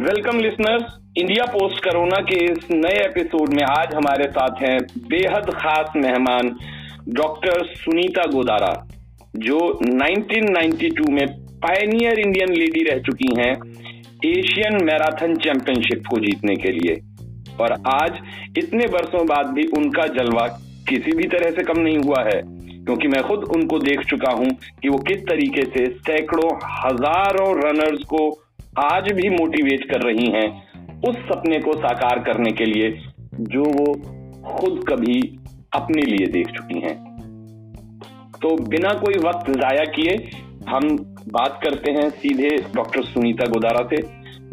Welcome listeners India post corona के इस नए एपिसोड में आज हमारे साथ हैं बेहद खास मेहमान डॉक्टर सुनीता गोदारा, जो 1992 में पायनियर इंडियन लेडी रह चुकी हैं एशियन मैराथन चैंपियनशिप को जीतने के लिए। और आज इतने वर्षों बाद भी उनका जलवा किसी भी तरह से कम नहीं हुआ है, क्योंकि मैं खुद उनको देख चुका हूँ कि वो किस तरीके से सैकड़ों, हज़ारों रनर्स को आज भी मोटिवेट कर रही हैं उस सपने को साकार करने के लिए जो वो खुद कभी अपने लिए देख चुकी हैं। तो बिना कोई वक्त जाया किए हम बात करते हैं सीधे डॉक्टर सुनीता गोदारा से।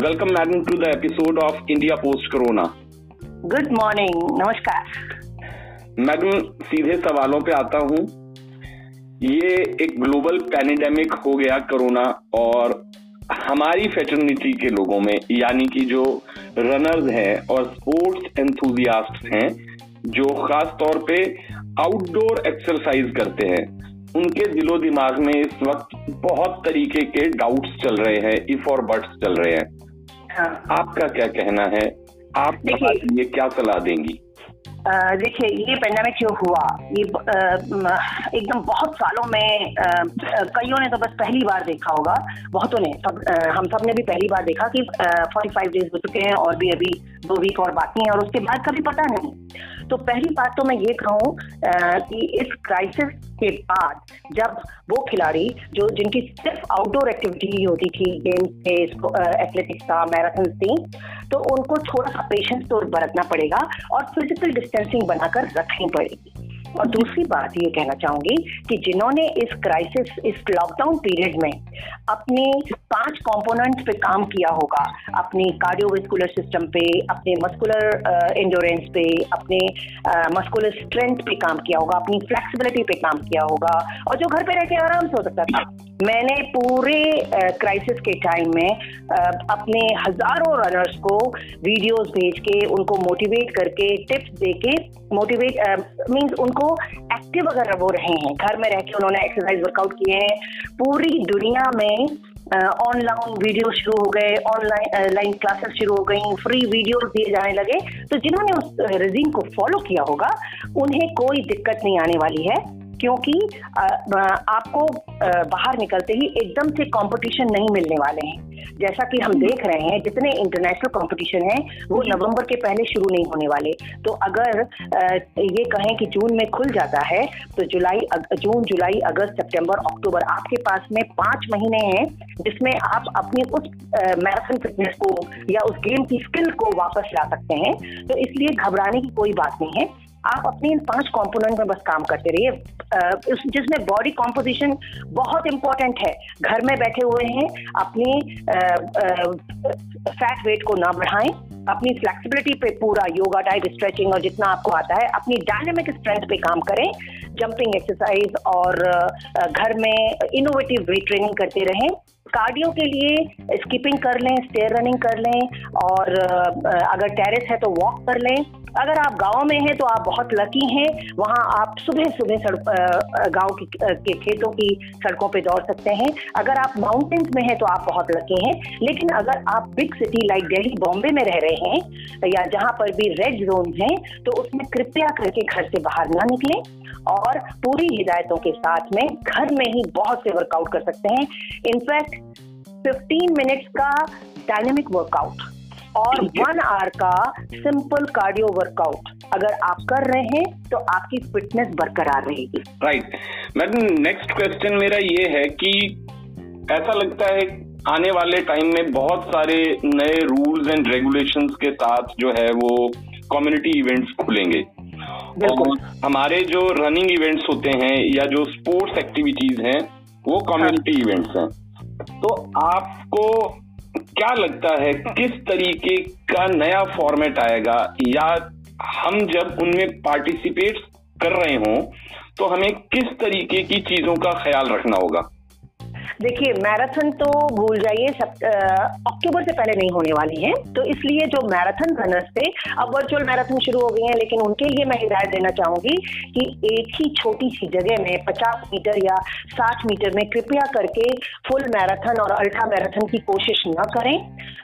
Welcome madam to the episode of India post corona good morning नमस्कार मैडम सीधे सवालों पे आता हूँ। ये एक ग्लोबल पैनिडेमिक हो गया कोरोना और हमारी फेटर्निटी के लोगों में यानी कि जो रनर्स हैं और स्पोर्ट्स एंथुजियास्ट हैं जो खास तौर पे आउटडोर एक्सरसाइज करते हैं उनके दिलो दिमाग में इस वक्त बहुत तरीके के डाउट्स चल रहे हैं इफ़ और बट्स चल रहे हैं। हाँ। आपका क्या कहना है? आप ये क्या सलाह देंगी? देखिए, ये पेंडेमिक जो हुआ, ये एकदम बहुत सालों में कईयों ने तो बस पहली बार देखा होगा, बहुतों ने, सब हम सबने भी पहली बार देखा कि फोर्टी फाइव डेज़ हो चुके हैं और भी अभी दो वीक और बाकी हैं और उसके बाद कभी पता नहीं। तो पहली बात तो मैं ये कहूँ कि इस क्राइसिस के बाद जब वो खिलाड़ी जो जिनकी सिर्फ़ आउटडोर एक्टिविटी ही होती थी गेम्स थे एथलेटिक्स था मैराथन थी तो उनको थोड़ा सा पेशेंस तो बरतना पड़ेगा और फ़िज़िकल डिस्टेंसिंग बनाकर रखनी पड़ेगी। और दूसरी बात ये कहना चाहूँगी कि जिन्होंने इस क्राइसिस इस लॉकडाउन पीरियड में अपने पाँच कंपोनेंट्स पे काम किया होगा। अपनी कार्डियोवेस्कुलर सिस्टम पे, अपने मस्कुलर इंडोरेंस पे, अपने मस्कुलर स्ट्रेंथ पे काम किया होगा, अपनी फ्लेक्सिबिलिटी पे काम किया होगा। और जो घर पे रह के आराम से हो सकता था। मैंने पूरे क्राइसिस के टाइम में अपने हज़ारों रनर्स को वीडियोस भेज के, उनको मोटिवेट करके टिप्स दे के मोटिवेट मीन्स उनको एक्टिव अगर वो रहे हैं, घर में रह के उन्होंने एक्सरसाइज वर्कआउट किए हैं। पूरी दुनिया में ऑनलाइन वीडियो शुरू हो गए ऑनलाइन लाइन क्लासेस शुरू हो गई फ्री वीडियो दिए जाने लगे। तो जिन्होंने उस रिजीम को फॉलो किया होगा, उन्हें कोई दिक्कत नहीं आने वाली है। क्योंकि आपको बाहर निकलते ही एकदम से कंपटीशन नहीं मिलने वाले हैं। जैसा कि हम देख रहे हैं जितने इंटरनेशनल कंपटीशन हैं वो नवंबर के पहले शुरू नहीं होने वाले। तो अगर ये कहें कि जून में खुल जाता है तो जुलाई जून जुलाई अगस्त सितंबर अक्टूबर आपके पास में पाँच महीने हैं जिसमें आप अपनी उस मैराथन फिटनेस को या उस गेम की स्किल को वापस ला सकते हैं। तो इसलिए घबराने की कोई बात नहीं है। आप अपने इन पाँच कंपोनेंट में बस काम करते रहिए। जिसमें बॉडी कॉम्पोजिशन बहुत इंपॉर्टेंट है। घर में बैठे हुए हैं, अपनी फैट वेट को ना बढ़ाएँ, अपनी फ्लेक्सिबिलिटी पे पूरा योगा टाइप स्ट्रेचिंग और जितना आपको आता है, अपनी डायनेमिक स्ट्रेंथ पे काम करें। जंपिंग एक्सरसाइज और घर में इनोवेटिव वेट ट्रेनिंग करते रहें। कार्डियो के लिए स्किपिंग कर लें स्टेयर रनिंग कर लें और अगर टेरेस है तो वॉक कर लें। अगर आप गाँव में हैं तो आप बहुत लकी हैं। वहाँ आप सुबह सुबह सड़क गाँव की के खेतों की सड़कों पे दौड़ सकते हैं। अगर आप माउंटेन्स में हैं तो आप बहुत लकी हैं। लेकिन अगर आप big city like Delhi Bombay में रह रहे हैं या जहाँ पर भी रेड जोन हैं तो उसमें कृपया करके घर से बाहर ना निकलें। और पूरी हिदायतों के साथ में घर में ही बहुत से वर्कआउट कर सकते हैं। इनफैक्ट 15 मिनट्स का डायनेमिक वर्कआउट और वन आवर का सिंपल कार्डियो वर्कआउट अगर आप कर रहे हैं तो आपकी फिटनेस बरकरार रहेगी। राइट मैडम नेक्स्ट क्वेश्चन मेरा ये है कि ऐसा लगता है आने वाले टाइम में बहुत सारे नए रूल्स एंड रेगुलेशंस के साथ जो है वो कम्युनिटी इवेंट्स खुलेंगे। और हमारे जो रनिंग इवेंट्स होते हैं या जो स्पोर्ट्स एक्टिविटीज़ हैं वो कम्युनिटी हाँ. इवेंट्स हैं। तो आपको क्या लगता है किस तरीके का नया फॉर्मेट आएगा? या हम जब उनमें पार्टिसिपेट कर रहे हों तो हमें किस तरीके की चीज़ों का ख्याल रखना होगा? देखिए, मैराथन तो भूल जाइए अक्टूबर से पहले नहीं होने वाली है। तो इसलिए जो मैराथन रनर्स थे अब वर्चुअल मैराथन शुरू हो गई है, लेकिन उनके लिए मैं हिदायत देना चाहूँगी कि एक ही छोटी सी जगह में 50 मीटर या 60 मीटर में कृपया करके फुल मैराथन और अल्ट्रा मैराथन की कोशिश न करें।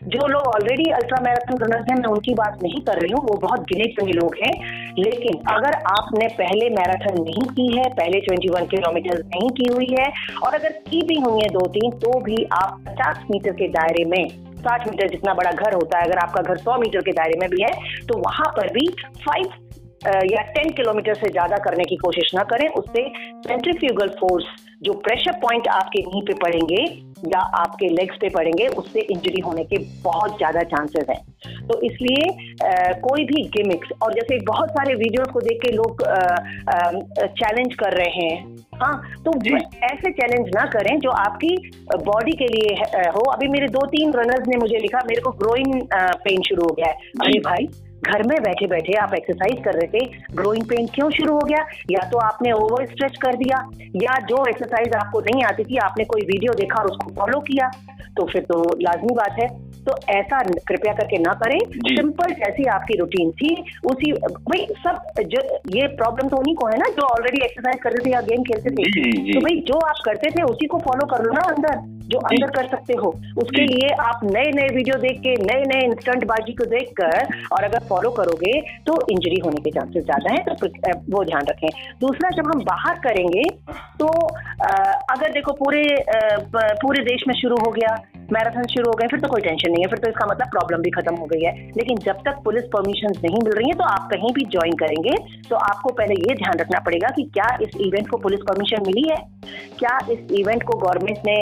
जो लोग ऑलरेडी अल्ट्रा मैराथन रनर्स हैं, मैं उनकी बात नहीं कर रही हूँ, वो बहुत गिने चुने लोग हैं। लेकिन अगर आपने पहले मैराथन नहीं की है, पहले 21 किलोमीटर नहीं की हुई है, और अगर की भी हुई है दो तीन तो भी आप 50 मीटर के दायरे में साठ मीटर जितना बड़ा घर होता है, अगर आपका घर सौ मीटर के दायरे में भी है तो वहाँ पर भी फाइव या टेन किलोमीटर से ज़्यादा करने की कोशिश ना करें। उससे सेंट्रीफ्यूगल फोर्स जो प्रेशर पॉइंट आपके नी पे पड़ेंगे या आपके लेग्स पे पड़ेंगे उससे इंजरी होने के बहुत ज़्यादा चांसेस हैं। तो इसलिए आ, कोई भी गिमिक्स और जैसे बहुत सारे वीडियोस को देख के लोग चैलेंज कर रहे हैं। हाँ तो ऐसे चैलेंज ना करें जो आपकी बॉडी के लिए हो। अभी मेरे दो तीन रनर्स ने मुझे लिखा मेरे को ग्रोइंग पेन शुरू हो गया है। अरे भाई घर में बैठे बैठे आप एक्सरसाइज कर रहे थे ग्रोइंग पेन क्यों शुरू हो गया? या तो आपने ओवर स्ट्रेच कर दिया, या जो एक्सरसाइज आपको नहीं आती थी, आपने कोई वीडियो देखा और उसको फॉलो किया? तो फिर तो लाजमी बात है। तो ऐसा कृपया करके ना करें। सिंपल जैसी आपकी रूटीन थी उसी भाई सब जो ये प्रॉब्लम तो उन्हीं को है ना जो ऑलरेडी एक्सरसाइज करते थे या गेम खेलते थे। तो भाई जो आप करते थे उसी को फॉलो कर लो ना अंदर जो अंदर कर सकते हो। उसके लिए आप नए नए वीडियो देख के नए नए इंस्टेंट बाजी को देख कर और अगर फॉलो करोगे तो इंजरी होने के चांसेस ज़्यादा है तो वो ध्यान रखें। दूसरा जब हम बाहर करेंगे तो अगर देखो पूरे पूरे देश में शुरू हो गया मैराथन शुरू हो गए, फिर तो कोई टेंशन नहीं है, फिर तो इसका मतलब प्रॉब्लम भी खत्म हो गई है। लेकिन जब तक पुलिस परमिशन नहीं मिल रही है तो आप कहीं भी ज्वाइन करेंगे तो आपको पहले ये ध्यान रखना पड़ेगा कि क्या इस इवेंट को पुलिस परमिशन मिली है? क्या इस इवेंट को गवर्नमेंट ने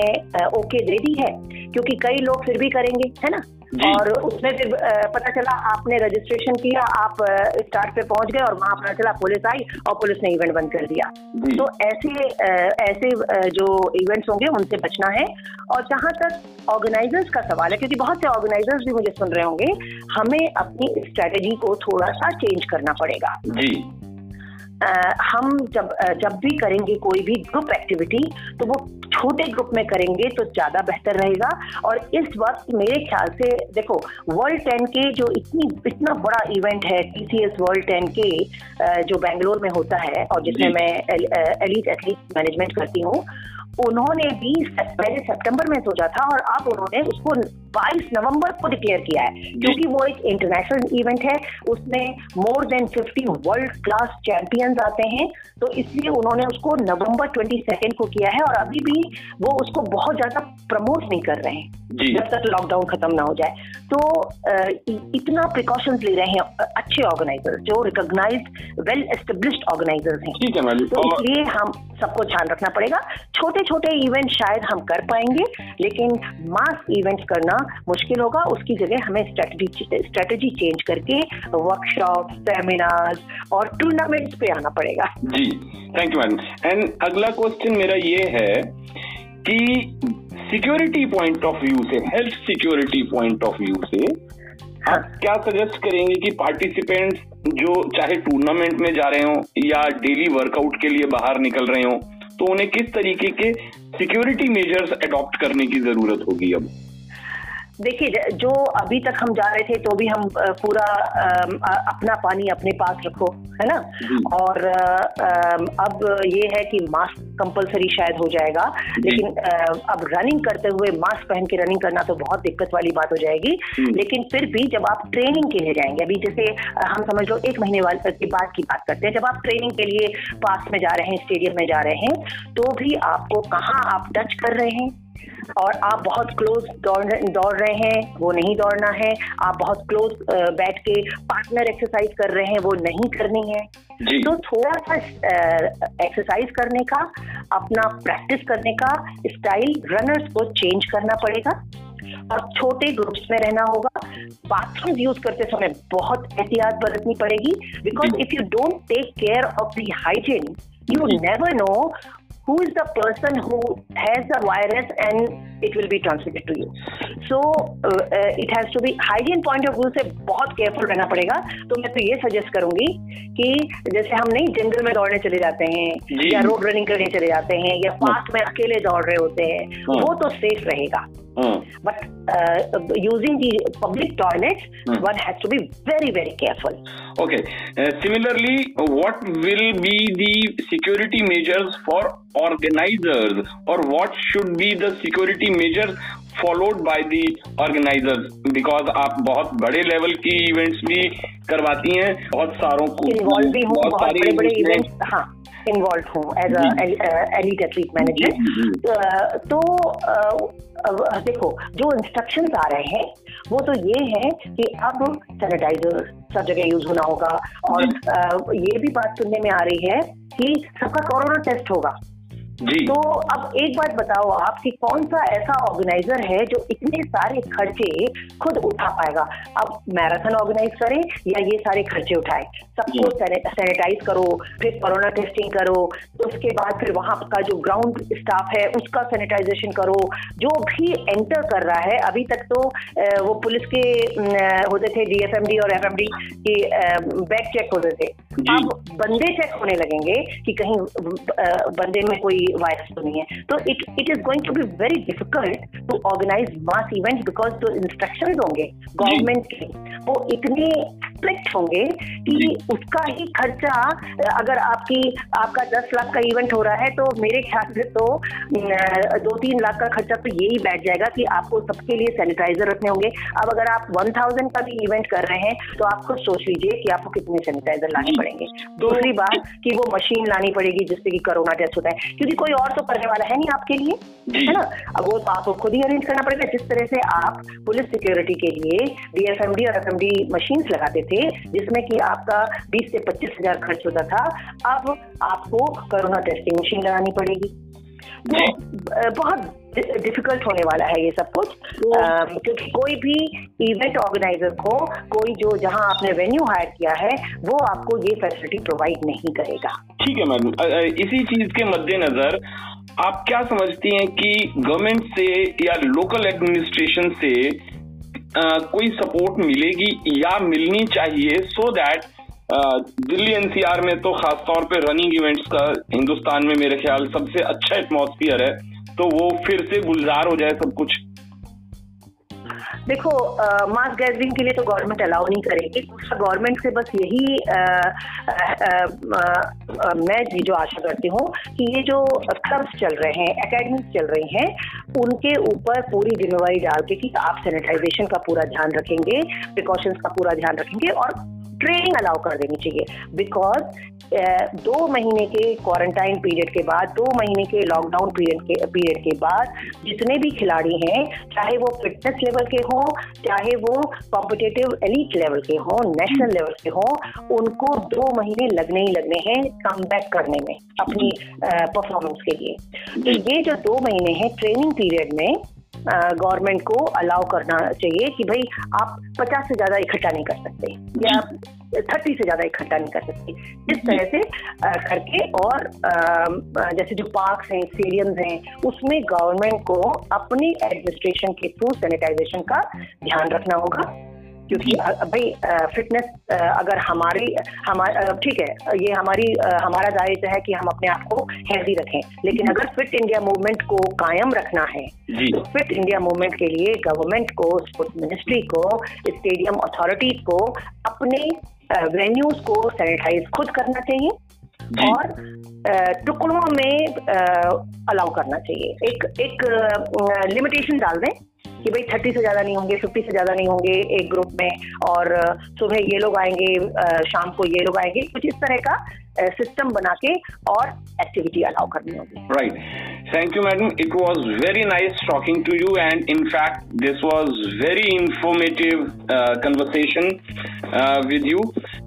ओके दे दी है? क्योंकि कई लोग फिर भी करेंगे, है ना? और उसमें फिर पता चला आपने रजिस्ट्रेशन किया आप स्टार्ट पे पहुँच गए और वहाँ पता चला पुलिस आई और पुलिस ने इवेंट बंद कर दिया। तो ऐसे ऐसे जो इवेंट्स होंगे उनसे बचना है। और जहाँ तक ऑर्गेनाइजर्स का सवाल है क्योंकि बहुत से ऑर्गेनाइजर्स भी मुझे सुन रहे होंगे हमें अपनी स्ट्रेटेजी को थोड़ा सा चेंज करना पड़ेगा। जी। हम जब जब भी करेंगे कोई भी ग्रुप एक्टिविटी तो वो छोटे ग्रुप में करेंगे तो ज़्यादा बेहतर रहेगा। और इस वक्त मेरे ख्याल से देखो वर्ल्ड टेन के जो इतनी इतना बड़ा इवेंट है T C S world ten के जो बेंगलोर में होता है और जिसमें मैं एलिट एथलीट मैनेजमेंट करती हूँ उन्होंने भी पहले सितंबर में सोचा था और अब उन्होंने उसको 22 नवंबर को डिक्लेयर किया है। क्योंकि वो एक इंटरनेशनल इवेंट है उसमें more than 50 world class champions आते हैं तो इसलिए उन्होंने उसको नवंबर 22 को किया है और अभी भी वो उसको बहुत ज़्यादा प्रमोट नहीं कर रहे हैं जब तक लॉकडाउन खत्म ना हो जाए। तो इतना प्रिकॉशन ले रहे हैं अच्छे ऑर्गेनाइजर जो रिकोगनाइज वेल एस्टेब्लिश्ड ऑर्गेनाइजर्स हैं तो इसलिए हम सबको ध्यान रखना पड़ेगा। छोटे छोटे छोटे इवेंट शायद हम कर पाएँगे लेकिन मास इवेंट्स करना मुश्किल होगा। उसकी जगह हमें स्ट्रेटजी स्ट्रेटजी चेंज करके वर्कशॉप सेमिनार और टूर्नामेंट्स पे आना पड़ेगा। जी थैंक यू मैडम एंड अगला क्वेश्चन मेरा ये है कि सिक्योरिटी पॉइंट ऑफ़ व्यू से health security point of view से हाँ। आप क्या सजेस्ट करेंगे कि पार्टिसिपेंट्स जो चाहे टूर्नामेंट में जा रहे हो या डेली वर्कआउट के लिए बाहर निकल रहे हो तो उन्हें किस तरीके के सिक्योरिटी मेजर्स अडॉप्ट करने की ज़रूरत होगी अब? देखिए जो अभी तक हम जा रहे थे तो भी हम पूरा अपना पानी अपने पास रखो है ना? और अब ये है कि मास्क कंपलसरी शायद हो जाएगा लेकिन अब रनिंग करते हुए मास्क पहन के रनिंग करना तो बहुत दिक्कत वाली बात हो जाएगी। लेकिन फिर भी जब आप ट्रेनिंग के लिए जाएँगे अभी जैसे हम समझ लो एक महीने वाले के बाद की बात करते हैं जब आप ट्रेनिंग के लिए पास में जा रहे हैं स्टेडियम में जा रहे हैं तो भी आपको कहाँ आप टच कर रहे हैं? और आप बहुत क्लोज दौड़ दौड़ रहे हैं वो नहीं दौड़ना है। आप बहुत क्लोज बैठ के पार्टनर एक्सरसाइज कर रहे हैं वो नहीं करनी है। तो थोड़ा सा एक्सरसाइज करने का अपना प्रैक्टिस करने का स्टाइल रनर्स को चेंज करना पड़ेगा। और छोटे ग्रुप्स में रहना होगा। बाथरूम यूज़ करते समय बहुत एहतियात बरतनी पड़ेगी। Because if you don't take care of the hygiene you never know who is the person who has the virus and it will be transmitted to you. So uh, uh, it has to be hygiene point of view से बहुत careful रहना पड़ेगा तो मैं तो ये suggest करूँगी कि जैसे हम नहीं जंगल में दौड़ने चले जाते हैं या रोड रनिंग करने चले जाते हैं या पार्क में अकेले दौड़ रहे होते हैं वो तो सेफ़ रहेगा But uh, using the public toilets, mm. one has to be very, very careful. Okay. Uh, similarly, what will be the security measures for organizers, or what should be the security measures followed by the organisers because आप बहुत बड़े level की events भी करवाती हैं बहुत सारों को हूँ बहुत बड़े बड़े इवेंट्स हाँ इन्वॉल्व हूँ एज एलिट एथलीट मैनेजर तो uh, देखो जो इंस्ट्रक्शन आ रहे हैं वो तो ये है कि अब सैनिटाइजर सब जगह यूज़ होना होगा और uh, ये भी बात सुनने में आ रही है कि सबका कोरोना टेस्ट होगा। जी। तो अब एक बात बताओ आप कि कौन सा ऐसा ऑर्गेनाइजर है जो इतने सारे खर्चे खुद उठा पाएगा? अब मैराथन ऑर्गेनाइज करे या ये सारे खर्चे उठाए? सबको सैनिटाइज करो फिर कोरोना टेस्टिंग करो उसके बाद फिर वहाँ का जो ग्राउंड स्टाफ है उसका सैनिटाइजेशन करो। जो भी एंटर कर रहा है अभी तक तो वो पुलिस के होते थे डीएफएमडी और एफएमडी के बैक चेक होते थे। अब बंदे चेक होने लगेंगे कि कहीं बंदे में कोई वायरस तो नहीं है। तो it it is going to be very difficult to organise mass event because जो इंस्ट्रक्शन होंगे गवर्नमेंट के। वो इतने स्ट्रिक्ट होंगे कि उसका ही खर्चा अगर आपकी आपका दस लाख का इवेंट हो रहा है तो मेरे ख्याल से तो दो तीन लाख का खर्चा तो यही बैठ जाएगा कि आपको सबके लिए सैनिटाइजर रखने होंगे। अब अगर आप वन थाउज़ेंड का भी इवेंट कर रहे हैं तो आप खुद सोच लीजिए कि आपको कितने सैनिटाइजर लाने पड़ेंगे। दूसरी बात कि वो मशीन लानी पड़ेगी जिससे कि कोरोना टेस्ट होता है। क्योंकि कोई और तो करने वाला है नहीं आपके लिए है ना? अब वो तो आपको खुद ही अरेंज करना पड़ेगा। जिस तरह से आप पुलिस सिक्योरिटी के लिए डीएफएमडी और एफएमडी मशीन लगाते थे जिसमें कि आपका 20 से पच्चीस हज़ार खर्च होता था। अब आपको कोरोना टेस्टिंग मशीन लगानी पड़ेगी। तो बहुत डिफ़िकल्ट होने वाला है ये सब कुछ। तो, क्योंकि कोई भी इवेंट ऑर्गेनाइजर को कोई जो जहाँ आपने वेन्यू हायर किया है वो आपको ये फैसिलिटी प्रोवाइड नहीं करेगा। ठीक है मैडम। इसी चीज़ के मद्देनजर आप क्या समझती हैं कि गवर्नमेंट से या लोकल एडमिनिस्ट्रेशन से कोई सपोर्ट मिलेगी या मिलनी चाहिए सो दैट दिल्ली एनसीआर में तो खासतौर पे रनिंग इवेंट्स का हिंदुस्तान में मेरे ख्याल सबसे अच्छा एटमोसफियर है तो वो फिर से गुलजार हो जाए सब कुछ। देखो मास गैदरिंग के लिए तो गवर्नमेंट अलाउ नहीं करेगी। दूसरा गवर्नमेंट से बस यही मैं जो आशा करती हूँ कि ये जो क्लब्स चल रहे हैं एकेडमीज चल रही हैं, उनके ऊपर पूरी जिम्मेवारी डाल के कि आप सैनिटाइजेशन का पूरा ध्यान रखेंगे प्रिकॉशंस का पूरा ध्यान रखेंगे और ट्रेनिंग अलाउ कर देनी चाहिए। बिकॉज़ दो महीने के क्वारंटाइन पीरियड के बाद, दो महीने के लॉकडाउन पीरियड के पीरियड के बाद जितने भी खिलाड़ी हैं, चाहे वो फिटनेस लेवल के हों, चाहे वो कॉम्पिटेटिव एलिट लेवल के हों नेशनल लेवल के हों, उनको दो महीने लगने ही लगने हैं कम बैक करने में अपनी परफॉर्मेंस के लिए। तो ये जो दो महीने हैं ट्रेनिंग पीरियड में गवर्नमेंट को अलाउ करना चाहिए कि भाई आप पचास से ज़्यादा इकट्ठा नहीं कर सकते या थर्टी से ज़्यादा इकट्ठा नहीं कर सकते। इस तरह से करके और जैसे जो पार्क हैं स्टेडियम हैं उसमें गवर्नमेंट को अपनी एडमिनिस्ट्रेशन के थ्रू सैनिटाइजेशन का ध्यान रखना होगा। क्योंकि भाई फिटनेस अगर हमारी हमारे ठीक है ये हमारी हमारा दायित्व है कि हम अपने आप को हेल्दी रखें। लेकिन अगर फिट इंडिया मूवमेंट को कायम रखना है तो फिट इंडिया मूवमेंट के लिए गवर्नमेंट को स्पोर्ट्स मिनिस्ट्री को स्टेडियम अथॉरिटीज को अपने वेन्यूज को सैनिटाइज खुद करना चाहिए और टुकड़ों में अलाउ करना चाहिए। एक एक लिमिटेशन डाल दें कि भाई थर्टी से ज़्यादा नहीं होंगे फिफ्टी से ज़्यादा नहीं होंगे एक ग्रुप में और सुबह ये लोग आएँगे शाम को ये लोग आएँगे, कुछ इस तरह का सिस्टम बना के और एक्टिविटी अलाउ करनी होगी। Right thank you madam it was very nice talking to you and in fact this was very informative conversation with you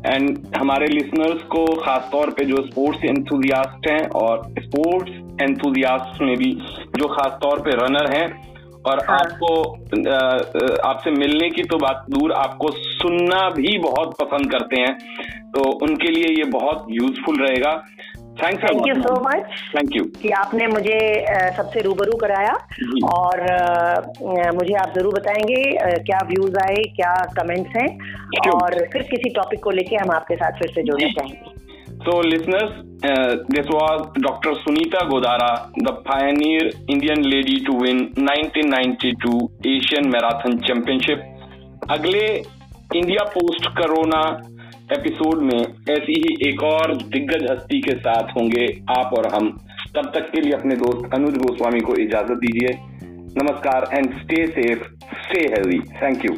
and हमारे लिसनर्स को खासतौर पे जो स्पोर्ट्स एंथुजियास्ट हैं और स्पोर्ट्स एंथुजियास्ट में भी जो खासतौर पे रनर हैं और हाँ. आपको आपसे मिलने की तो बात दूर आपको सुनना भी बहुत पसंद करते हैं तो उनके लिए ये बहुत यूजफुल रहेगा। Thanks thank you so much thank you कि आपने मुझे सबसे रूबरू कराया और मुझे आप ज़रूर बताएँगे क्या व्यूज़ आए क्या कमेंट्स हैं और फिर किसी टॉपिक को लेके हम आपके साथ फिर से जुड़ना चाहेंगे So, listeners, uh, this was Dr. Sunita Godara, the pioneer Indian lady to win 1992 Asian Marathon Championship. अगले इंडिया पोस्ट कोरोना एपिसोड में ऐसी ही एक और दिग्गज हस्ती के साथ होंगे आप और हम तब तक के लिए अपने दोस्त अनुज गोस्वामी को इजाज़त दीजिए नमस्कार and stay safe stay healthy thank you